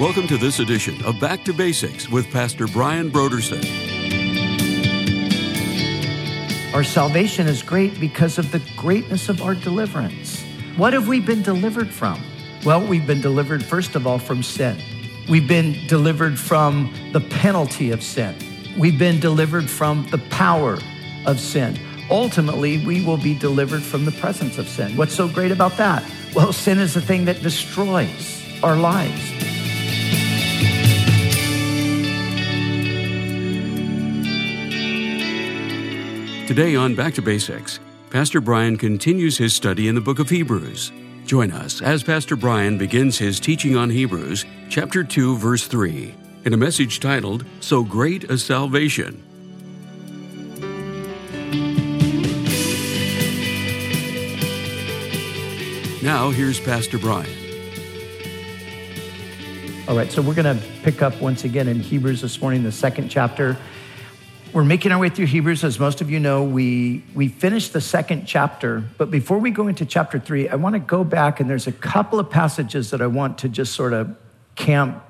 Welcome to this edition of Back to Basics with Pastor Brian Broderson. Our salvation is great because of the greatness of our deliverance. What have we been delivered from? Well, we've been delivered, first of all, from sin. We've been delivered from the penalty of sin. We've been delivered from the power of sin. Ultimately, we will be delivered from the presence of sin. What's so great about that? Well, sin is the thing that destroys our lives. Today on Back to Basics, Pastor Brian continues his study in the book of Hebrews. Join us as Pastor Brian begins his teaching on Hebrews, chapter 2, verse 3, in a message titled, So Great a Salvation. Now, here's Pastor Brian. All right, so we're going to pick up once again in Hebrews this morning, the second chapter. We're making our way through Hebrews. As most of you know, we, we finished the second chapter. But before we go into chapter three, I want to go back and there's a couple of passages that I want to just sort of camp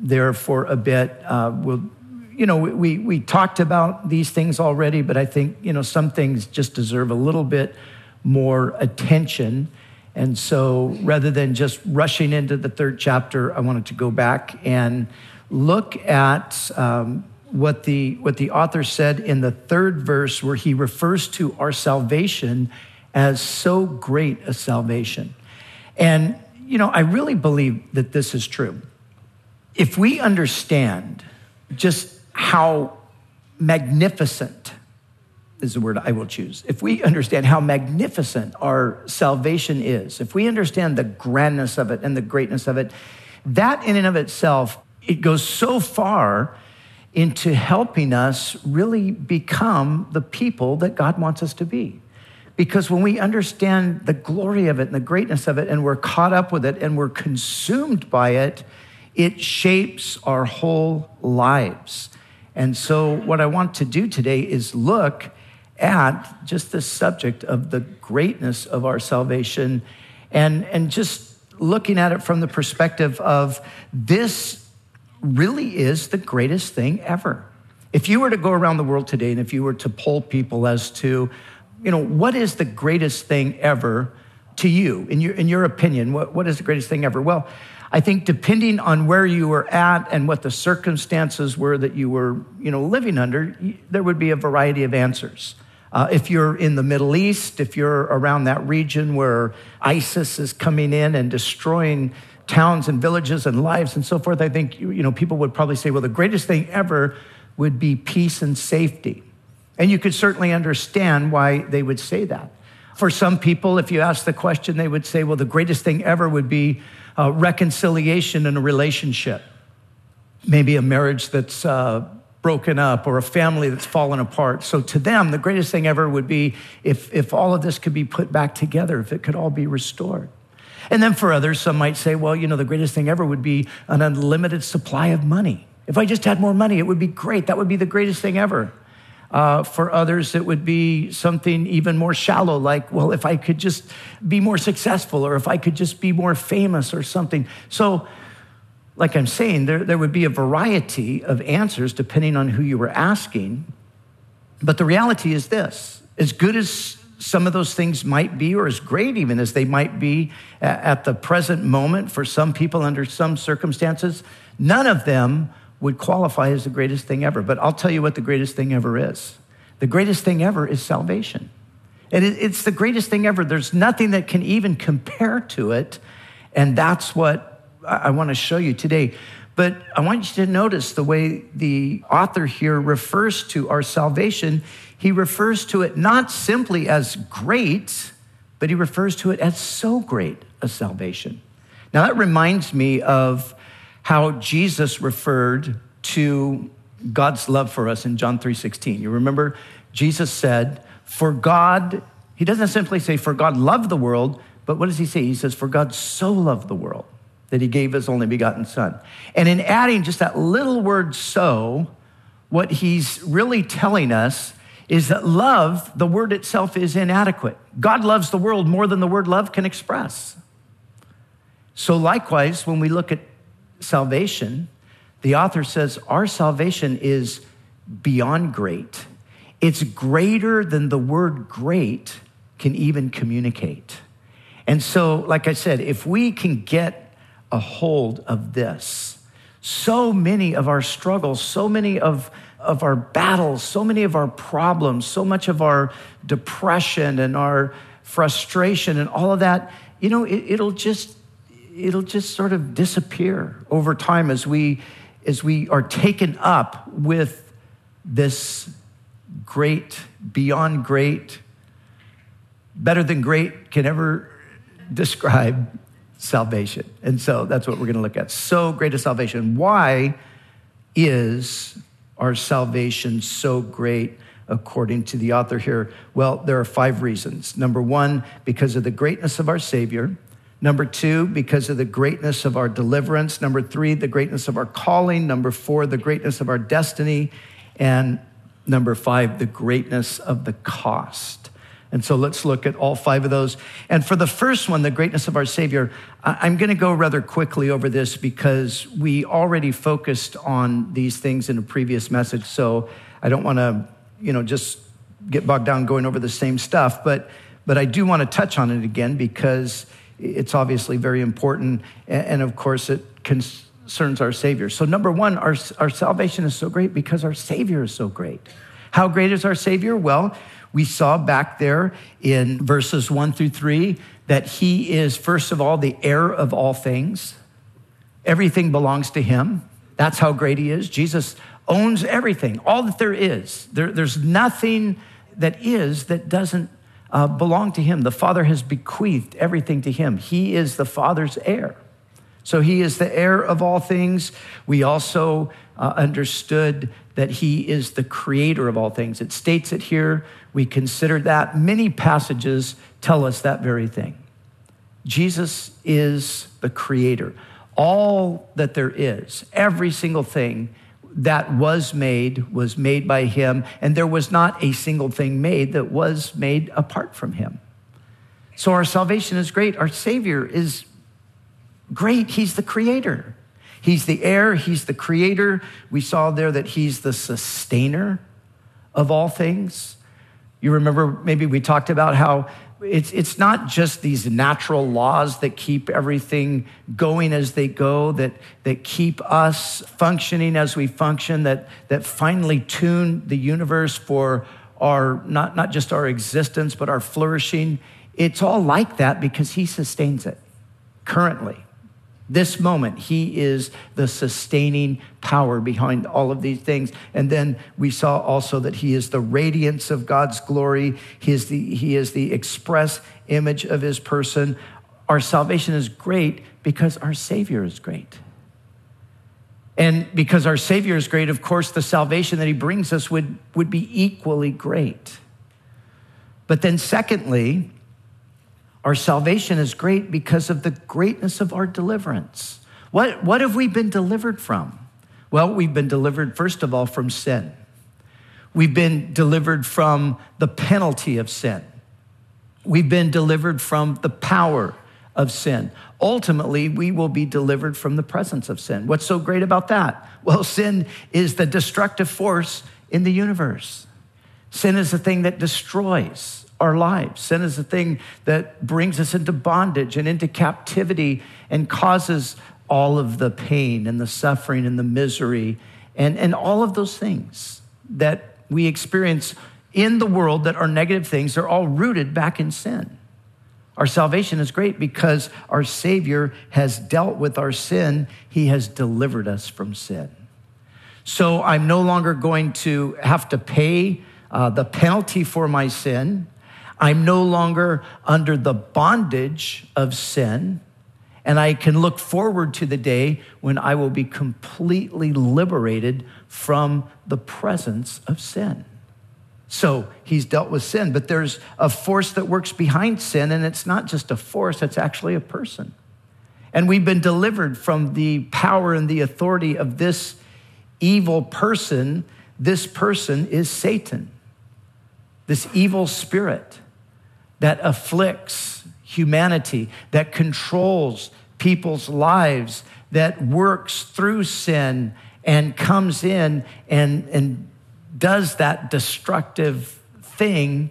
there for a bit. Uh, we'll, you know, we, we talked about these things already, but I think, you know, some things just deserve a little bit more attention. And so rather than just rushing into the third chapter, I wanted to go back and look at um, what, the, what the author said in the third verse, where he refers to our salvation as so great a salvation. And, you know, I really believe that this is true. If we understand just how magnificent is the word I will choose. If we understand how magnificent our salvation is, if we understand the grandness of it and the greatness of it, that in and of itself, it goes so far into helping us really become the people that God wants us to be. Because when we understand the glory of it and the greatness of it, and we're caught up with it and we're consumed by it, it shapes our whole lives. And so, what I want to do today is look at just the subject of the greatness of our salvation and, and just looking at it from the perspective of this really is the greatest thing ever. If you were to go around the world today and if you were to poll people as to, you know, what is the greatest thing ever to you, in your, in your opinion, what, what is the greatest thing ever? Well, I think depending on where you were at and what the circumstances were that you were, you know, living under, there would be a variety of answers. Uh, if you're in the Middle East, if you're around that region where ISIS is coming in and destroying towns and villages and lives and so forth, I think you know people would probably say, well, the greatest thing ever would be peace and safety. And you could certainly understand why they would say that. For some people, if you ask the question, they would say, well, the greatest thing ever would be uh, reconciliation in a relationship. Maybe a marriage that's uh, broken up or a family that's fallen apart. So to them, the greatest thing ever would be if, if all of this could be put back together, if it could all be restored. And then for others, some might say, well, you know, the greatest thing ever would be an unlimited supply of money. If I just had more money, it would be great. That would be the greatest thing ever. Uh, for others, it would be something even more shallow, like, well, if I could just be more successful or if I could just be more famous or something. So like I'm saying, there, there would be a variety of answers depending on who you were asking. But the reality is this as good as some of those things might be, or as great even as they might be at the present moment for some people under some circumstances, none of them would qualify as the greatest thing ever. But I'll tell you what the greatest thing ever is the greatest thing ever is salvation. And it's the greatest thing ever. There's nothing that can even compare to it. And that's what I want to show you today. But I want you to notice the way the author here refers to our salvation. He refers to it not simply as great, but he refers to it as so great a salvation. Now, that reminds me of how Jesus referred to God's love for us in John 3:16. You remember Jesus said, "For God, he doesn't simply say for God loved the world, but what does he say? He says for God so loved the world that he gave his only begotten son. And in adding just that little word so, what he's really telling us is that love, the word itself, is inadequate. God loves the world more than the word love can express. So, likewise, when we look at salvation, the author says our salvation is beyond great. It's greater than the word great can even communicate. And so, like I said, if we can get a hold of this, so many of our struggles, so many of, of our battles, so many of our problems, so much of our depression and our frustration and all of that, you know, it, it'll just it'll just sort of disappear over time as we as we are taken up with this great, beyond great, better than great can ever describe salvation. And so that's what we're going to look at. So great a salvation. Why is our salvation so great according to the author here? Well, there are five reasons. Number one, because of the greatness of our Savior. Number two, because of the greatness of our deliverance. Number three, the greatness of our calling. Number four, the greatness of our destiny. And number five, the greatness of the cost. And so let's look at all five of those. And for the first one, the greatness of our Savior, I'm going to go rather quickly over this because we already focused on these things in a previous message. So I don't want to, you know, just get bogged down going over the same stuff. But, but I do want to touch on it again because it's obviously very important. And of course, it concerns our Savior. So, number one, our, our salvation is so great because our Savior is so great. How great is our Savior? Well, we saw back there in verses one through three that he is, first of all, the heir of all things. Everything belongs to him. That's how great he is. Jesus owns everything, all that there is. There, there's nothing that is that doesn't uh, belong to him. The Father has bequeathed everything to him. He is the Father's heir. So he is the heir of all things. We also uh, understood that he is the creator of all things. It states it here. We consider that. Many passages tell us that very thing. Jesus is the creator. All that there is, every single thing that was made was made by him, and there was not a single thing made that was made apart from him. So our salvation is great. Our Savior is great. He's the creator. He's the heir, he's the creator. We saw there that he's the sustainer of all things. You remember, maybe we talked about how it's, it's not just these natural laws that keep everything going as they go, that, that keep us functioning as we function, that, that finally tune the universe for our, not, not just our existence, but our flourishing. It's all like that because he sustains it currently. This moment, he is the sustaining power behind all of these things. And then we saw also that he is the radiance of God's glory. He is the, he is the express image of his person. Our salvation is great because our Savior is great. And because our Savior is great, of course, the salvation that he brings us would, would be equally great. But then, secondly, our salvation is great because of the greatness of our deliverance. What, what have we been delivered from? Well, we've been delivered, first of all, from sin. We've been delivered from the penalty of sin. We've been delivered from the power of sin. Ultimately, we will be delivered from the presence of sin. What's so great about that? Well, sin is the destructive force in the universe. Sin is the thing that destroys our lives. Sin is the thing that brings us into bondage and into captivity and causes all of the pain and the suffering and the misery and, and all of those things that we experience in the world that are negative things are all rooted back in sin. Our salvation is great because our Savior has dealt with our sin. He has delivered us from sin. So I'm no longer going to have to pay uh, the penalty for my sin. I'm no longer under the bondage of sin, and I can look forward to the day when I will be completely liberated from the presence of sin. So he's dealt with sin, but there's a force that works behind sin, and it's not just a force, it's actually a person. And we've been delivered from the power and the authority of this evil person. This person is Satan, this evil spirit that afflicts humanity, that controls people's lives, that works through sin and comes in and, and does that destructive thing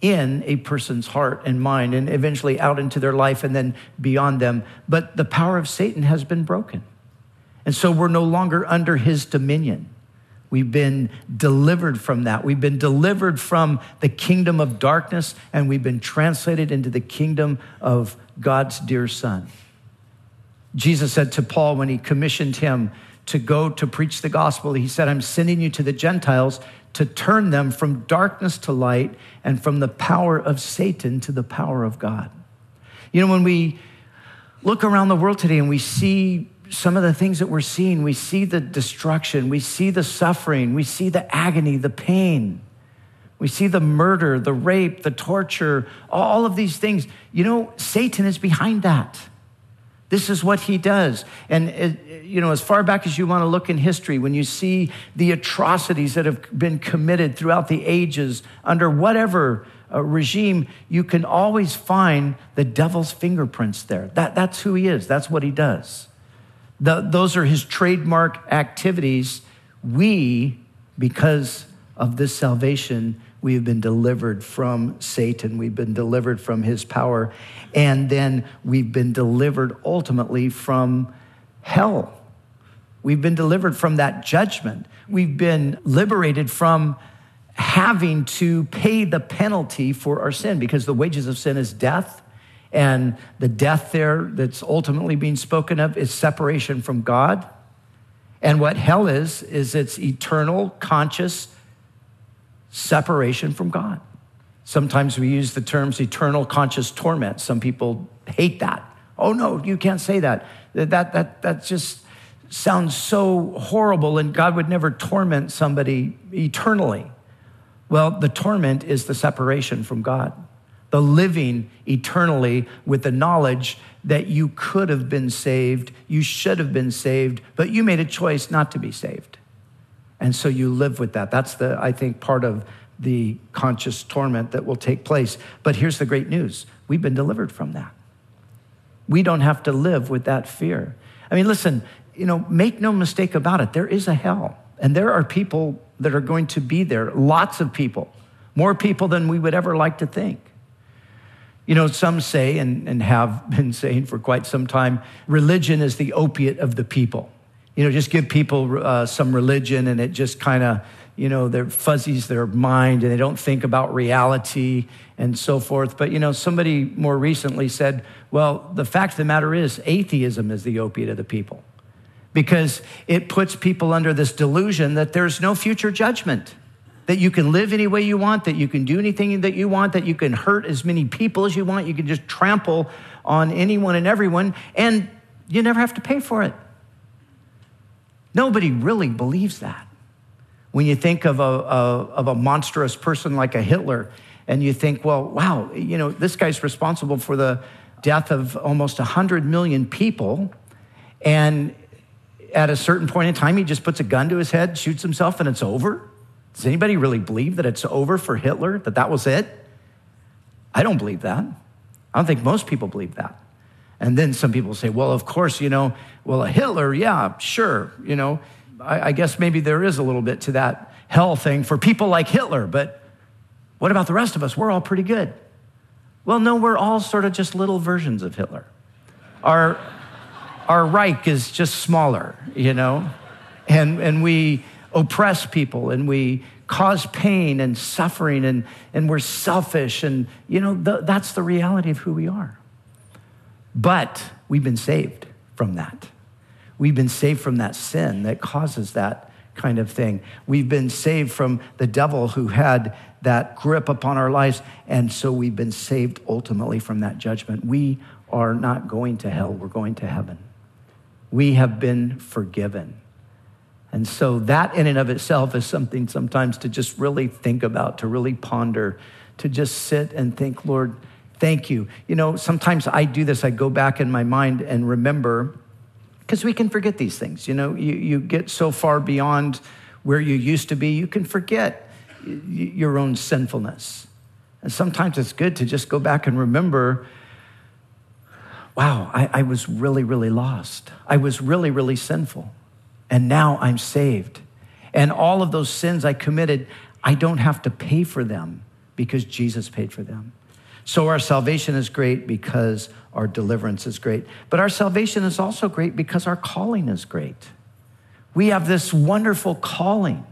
in a person's heart and mind and eventually out into their life and then beyond them. But the power of Satan has been broken. And so we're no longer under his dominion. We've been delivered from that. We've been delivered from the kingdom of darkness and we've been translated into the kingdom of God's dear Son. Jesus said to Paul when he commissioned him to go to preach the gospel, he said, I'm sending you to the Gentiles to turn them from darkness to light and from the power of Satan to the power of God. You know, when we look around the world today and we see some of the things that we're seeing. We see the destruction, we see the suffering, we see the agony, the pain. We see the murder, the rape, the torture, all of these things. You know, Satan is behind that. This is what he does. And, you know, as far back as you want to look in history, when you see the atrocities that have been committed throughout the ages under whatever uh, regime, you can always find the devil's fingerprints there. That, that's who he is, that's what he does. The, those are his trademark activities. We, because of this salvation, we have been delivered from Satan. We've been delivered from his power. And then we've been delivered ultimately from hell. We've been delivered from that judgment. We've been liberated from having to pay the penalty for our sin because the wages of sin is death. And the death there that's ultimately being spoken of is separation from God. And what hell is, is it's eternal, conscious separation from God. Sometimes we use the terms eternal conscious torment. Some people hate that. Oh no, you can't say that. That that that just sounds so horrible and God would never torment somebody eternally. Well, the torment is the separation from God the living eternally with the knowledge that you could have been saved, you should have been saved, but you made a choice not to be saved. And so you live with that. That's the, I think, part of the conscious torment that will take place. But here's the great news we've been delivered from that. We don't have to live with that fear. I mean, listen, you know, make no mistake about it, there is a hell. And there are people that are going to be there, lots of people, more people than we would ever like to think. You know, some say, and, and have been saying for quite some time, religion is the opiate of the people. You know, just give people uh, some religion and it just kind of, you know, their fuzzies their mind and they don't think about reality and so forth. But, you know, somebody more recently said, well, the fact of the matter is, atheism is the opiate of the people because it puts people under this delusion that there's no future judgment that you can live any way you want, that you can do anything that you want, that you can hurt as many people as you want, you can just trample on anyone and everyone, and you never have to pay for it. Nobody really believes that. When you think of a, a, of a monstrous person like a Hitler, and you think, well, wow, you know, this guy's responsible for the death of almost 100 million people, and at a certain point in time, he just puts a gun to his head, shoots himself, and it's over. Does anybody really believe that it's over for Hitler, that that was it? I don't believe that. I don't think most people believe that. And then some people say, well, of course, you know, well, Hitler, yeah, sure, you know, I, I guess maybe there is a little bit to that hell thing for people like Hitler, but what about the rest of us? We're all pretty good. Well, no, we're all sort of just little versions of Hitler. Our, our Reich is just smaller, you know, and, and we, oppress people and we cause pain and suffering and, and we're selfish. And, you know, the, that's the reality of who we are. But we've been saved from that. We've been saved from that sin that causes that kind of thing. We've been saved from the devil who had that grip upon our lives. And so we've been saved ultimately from that judgment. We are not going to hell, we're going to heaven. We have been forgiven. And so that in and of itself is something sometimes to just really think about, to really ponder, to just sit and think, Lord, thank you. You know, sometimes I do this, I go back in my mind and remember, because we can forget these things. You know, you, you get so far beyond where you used to be, you can forget your own sinfulness. And sometimes it's good to just go back and remember wow, I, I was really, really lost. I was really, really sinful. And now I'm saved. And all of those sins I committed, I don't have to pay for them because Jesus paid for them. So our salvation is great because our deliverance is great. But our salvation is also great because our calling is great. We have this wonderful calling.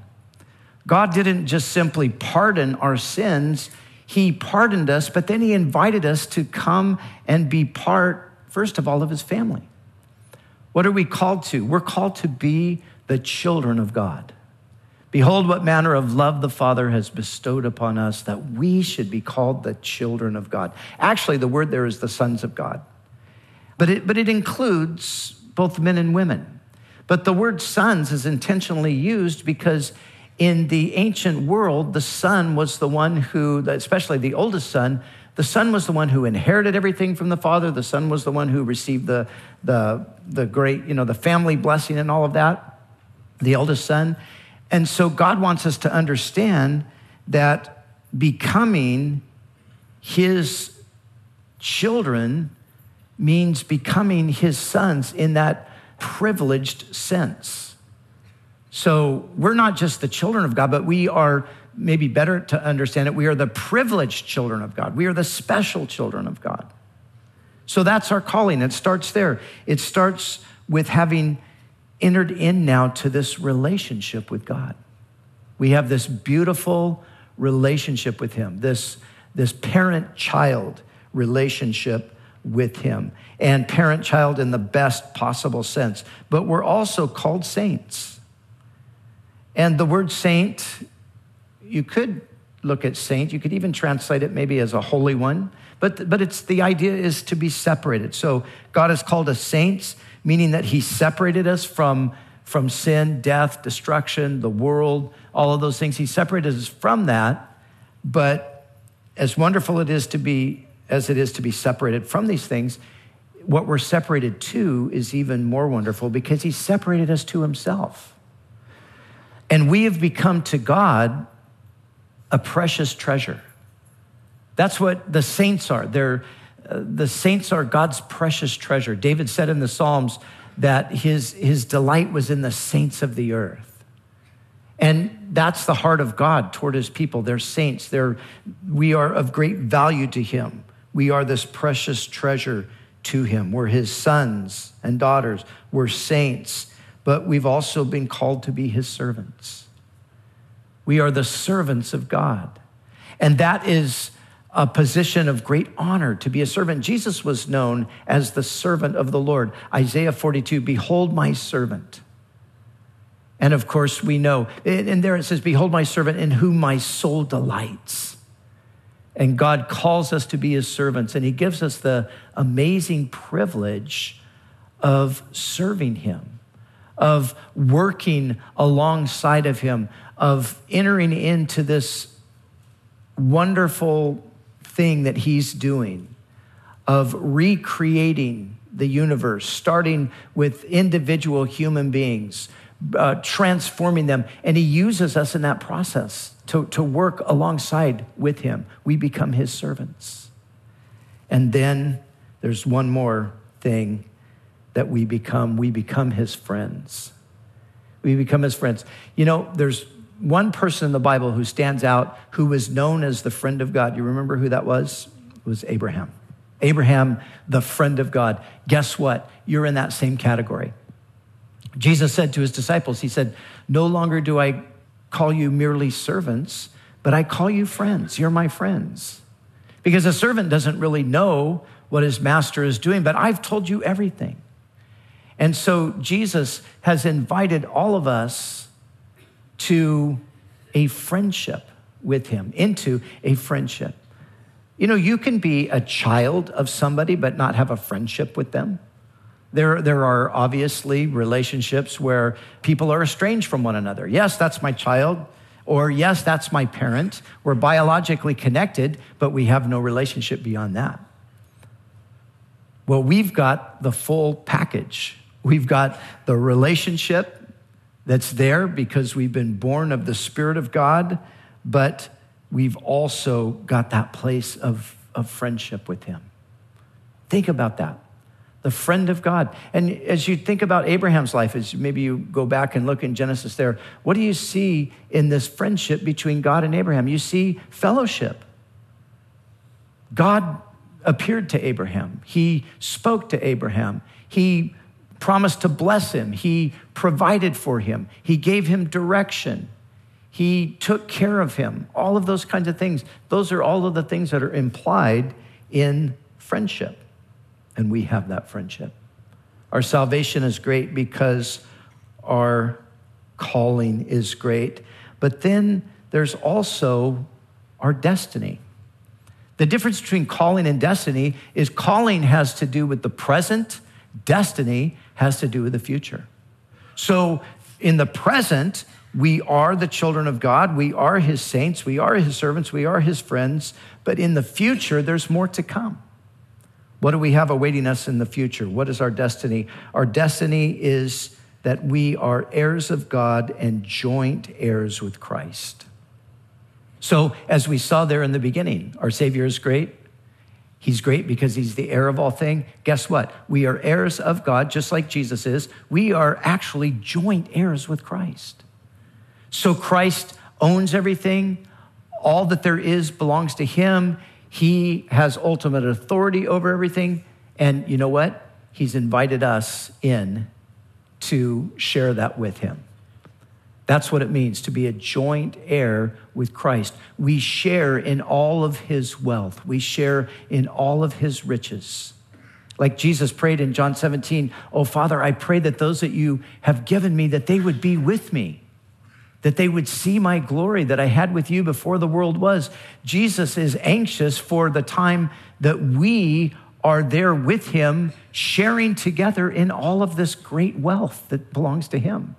God didn't just simply pardon our sins, He pardoned us, but then He invited us to come and be part, first of all, of His family. What are we called to? We're called to be the children of God. Behold, what manner of love the Father has bestowed upon us that we should be called the children of God. Actually, the word there is the sons of God, but it, but it includes both men and women. But the word sons is intentionally used because in the ancient world, the son was the one who, especially the oldest son, the son was the one who inherited everything from the father. The son was the one who received the, the, the great, you know, the family blessing and all of that, the eldest son. And so God wants us to understand that becoming his children means becoming his sons in that privileged sense. So we're not just the children of God, but we are maybe better to understand it. We are the privileged children of God. We are the special children of God. So that's our calling. It starts there. It starts with having entered in now to this relationship with God. We have this beautiful relationship with Him, this, this parent child relationship with Him, and parent child in the best possible sense. But we're also called saints. And the word saint, you could look at saint, you could even translate it maybe as a holy one. But, but it's the idea is to be separated. So God has called us saints meaning that he separated us from, from sin, death, destruction, the world, all of those things. He separated us from that. But as wonderful it is to be, as it is to be separated from these things, what we're separated to is even more wonderful because he separated us to himself. And we have become to God a precious treasure. That's what the saints are. They're, uh, the saints are God's precious treasure. David said in the Psalms that his, his delight was in the saints of the earth. And that's the heart of God toward his people. They're saints. They're, we are of great value to him. We are this precious treasure to him. We're his sons and daughters. We're saints, but we've also been called to be his servants. We are the servants of God. And that is a position of great honor to be a servant. Jesus was known as the servant of the Lord. Isaiah 42, behold my servant. And of course, we know, and there it says, Behold my servant in whom my soul delights. And God calls us to be his servants, and he gives us the amazing privilege of serving him, of working alongside of him, of entering into this wonderful thing that he's doing of recreating the universe, starting with individual human beings, uh, transforming them. And he uses us in that process to, to work alongside with him. We become his servants. And then there's one more thing that we become we become his friends. We become his friends. You know, there's one person in the Bible who stands out who was known as the friend of God. You remember who that was? It was Abraham. Abraham, the friend of God. Guess what? You're in that same category. Jesus said to his disciples, He said, No longer do I call you merely servants, but I call you friends. You're my friends. Because a servant doesn't really know what his master is doing, but I've told you everything. And so Jesus has invited all of us to a friendship with him, into a friendship. You know, you can be a child of somebody but not have a friendship with them. There, there are obviously relationships where people are estranged from one another. Yes, that's my child, or yes, that's my parent. We're biologically connected, but we have no relationship beyond that. Well, we've got the full package. We've got the relationship that's there because we've been born of the Spirit of God, but we've also got that place of, of friendship with Him. Think about that. the friend of God. And as you think about Abraham's life, as maybe you go back and look in Genesis there, what do you see in this friendship between God and Abraham? You see fellowship. God appeared to Abraham, he spoke to Abraham, he promised to bless him, he provided for him, he gave him direction. He took care of him. All of those kinds of things. Those are all of the things that are implied in friendship and we have that friendship. Our salvation is great because our calling is great. But then there's also our destiny. The difference between calling and destiny is calling has to do with the present, destiny has to do with the future. So in the present, we are the children of God, we are his saints, we are his servants, we are his friends, but in the future, there's more to come. What do we have awaiting us in the future? What is our destiny? Our destiny is that we are heirs of God and joint heirs with Christ. So, as we saw there in the beginning, our Savior is great. He's great because he's the heir of all things. Guess what? We are heirs of God, just like Jesus is. We are actually joint heirs with Christ. So, Christ owns everything. All that there is belongs to him. He has ultimate authority over everything. And you know what? He's invited us in to share that with him. That's what it means to be a joint heir with Christ. We share in all of his wealth, we share in all of his riches. Like Jesus prayed in John 17, Oh, Father, I pray that those that you have given me, that they would be with me that they would see my glory that I had with you before the world was. Jesus is anxious for the time that we are there with him, sharing together in all of this great wealth that belongs to him.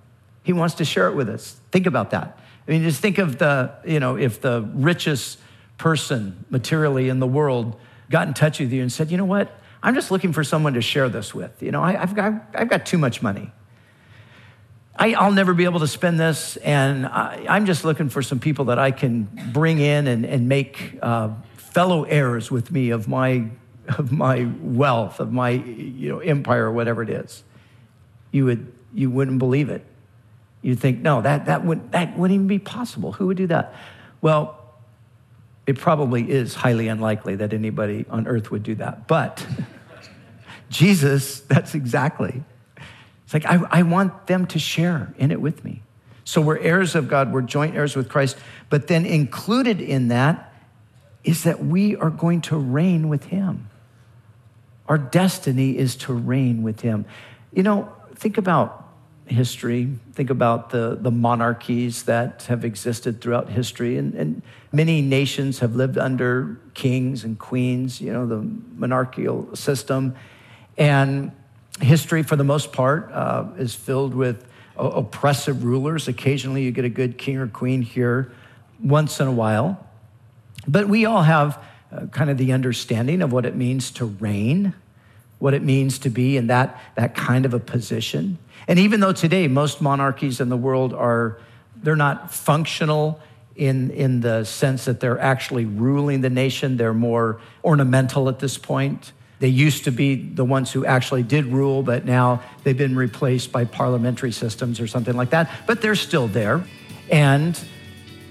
He wants to share it with us. Think about that. I mean, just think of the, you know, if the richest person materially in the world got in touch with you and said, you know what? I'm just looking for someone to share this with. You know, I, have got, I've got too much money. I, will never be able to spend this, and I, am just looking for some people that I can bring in and, and make uh, fellow heirs with me of my, of my wealth, of my you know, empire, or whatever it is. You, would, you wouldn't believe it. You'd think, no, that, that, would, that wouldn't even be possible. Who would do that? Well, it probably is highly unlikely that anybody on earth would do that. But Jesus, that's exactly it's like, I, I want them to share in it with me. So we're heirs of God, we're joint heirs with Christ. But then included in that is that we are going to reign with Him. Our destiny is to reign with Him. You know, think about history, think about the, the monarchies that have existed throughout history. And, and many nations have lived under kings and queens, you know, the monarchical system. And history, for the most part, uh, is filled with oppressive rulers. Occasionally, you get a good king or queen here once in a while. But we all have uh, kind of the understanding of what it means to reign, what it means to be in that, that kind of a position. And even though today most monarchies in the world are, they're not functional in, in the sense that they're actually ruling the nation, they're more ornamental at this point. They used to be the ones who actually did rule, but now they've been replaced by parliamentary systems or something like that. But they're still there. And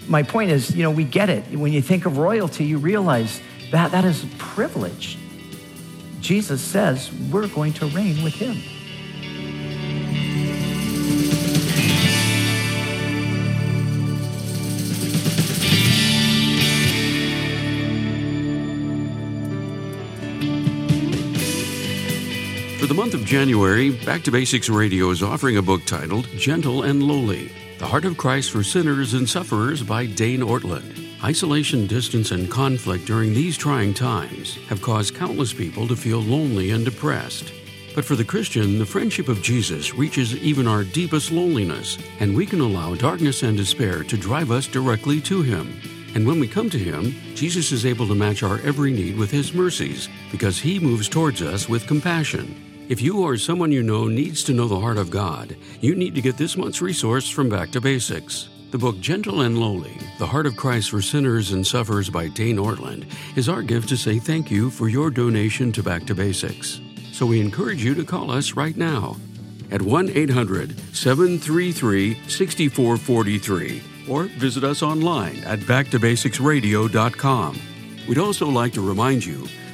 my point is, you know, we get it. When you think of royalty, you realize that that is a privilege. Jesus says we're going to reign with him. The month of January, Back to Basics Radio is offering a book titled Gentle and Lowly The Heart of Christ for Sinners and Sufferers by Dane Ortlund. Isolation, distance, and conflict during these trying times have caused countless people to feel lonely and depressed. But for the Christian, the friendship of Jesus reaches even our deepest loneliness, and we can allow darkness and despair to drive us directly to Him. And when we come to Him, Jesus is able to match our every need with His mercies because He moves towards us with compassion. If you or someone you know needs to know the heart of God, you need to get this month's resource from Back to Basics. The book Gentle and Lowly, The Heart of Christ for Sinners and Sufferers by Dane Ortlund, is our gift to say thank you for your donation to Back to Basics. So we encourage you to call us right now at 1 800 733 6443 or visit us online at backtobasicsradio.com. We'd also like to remind you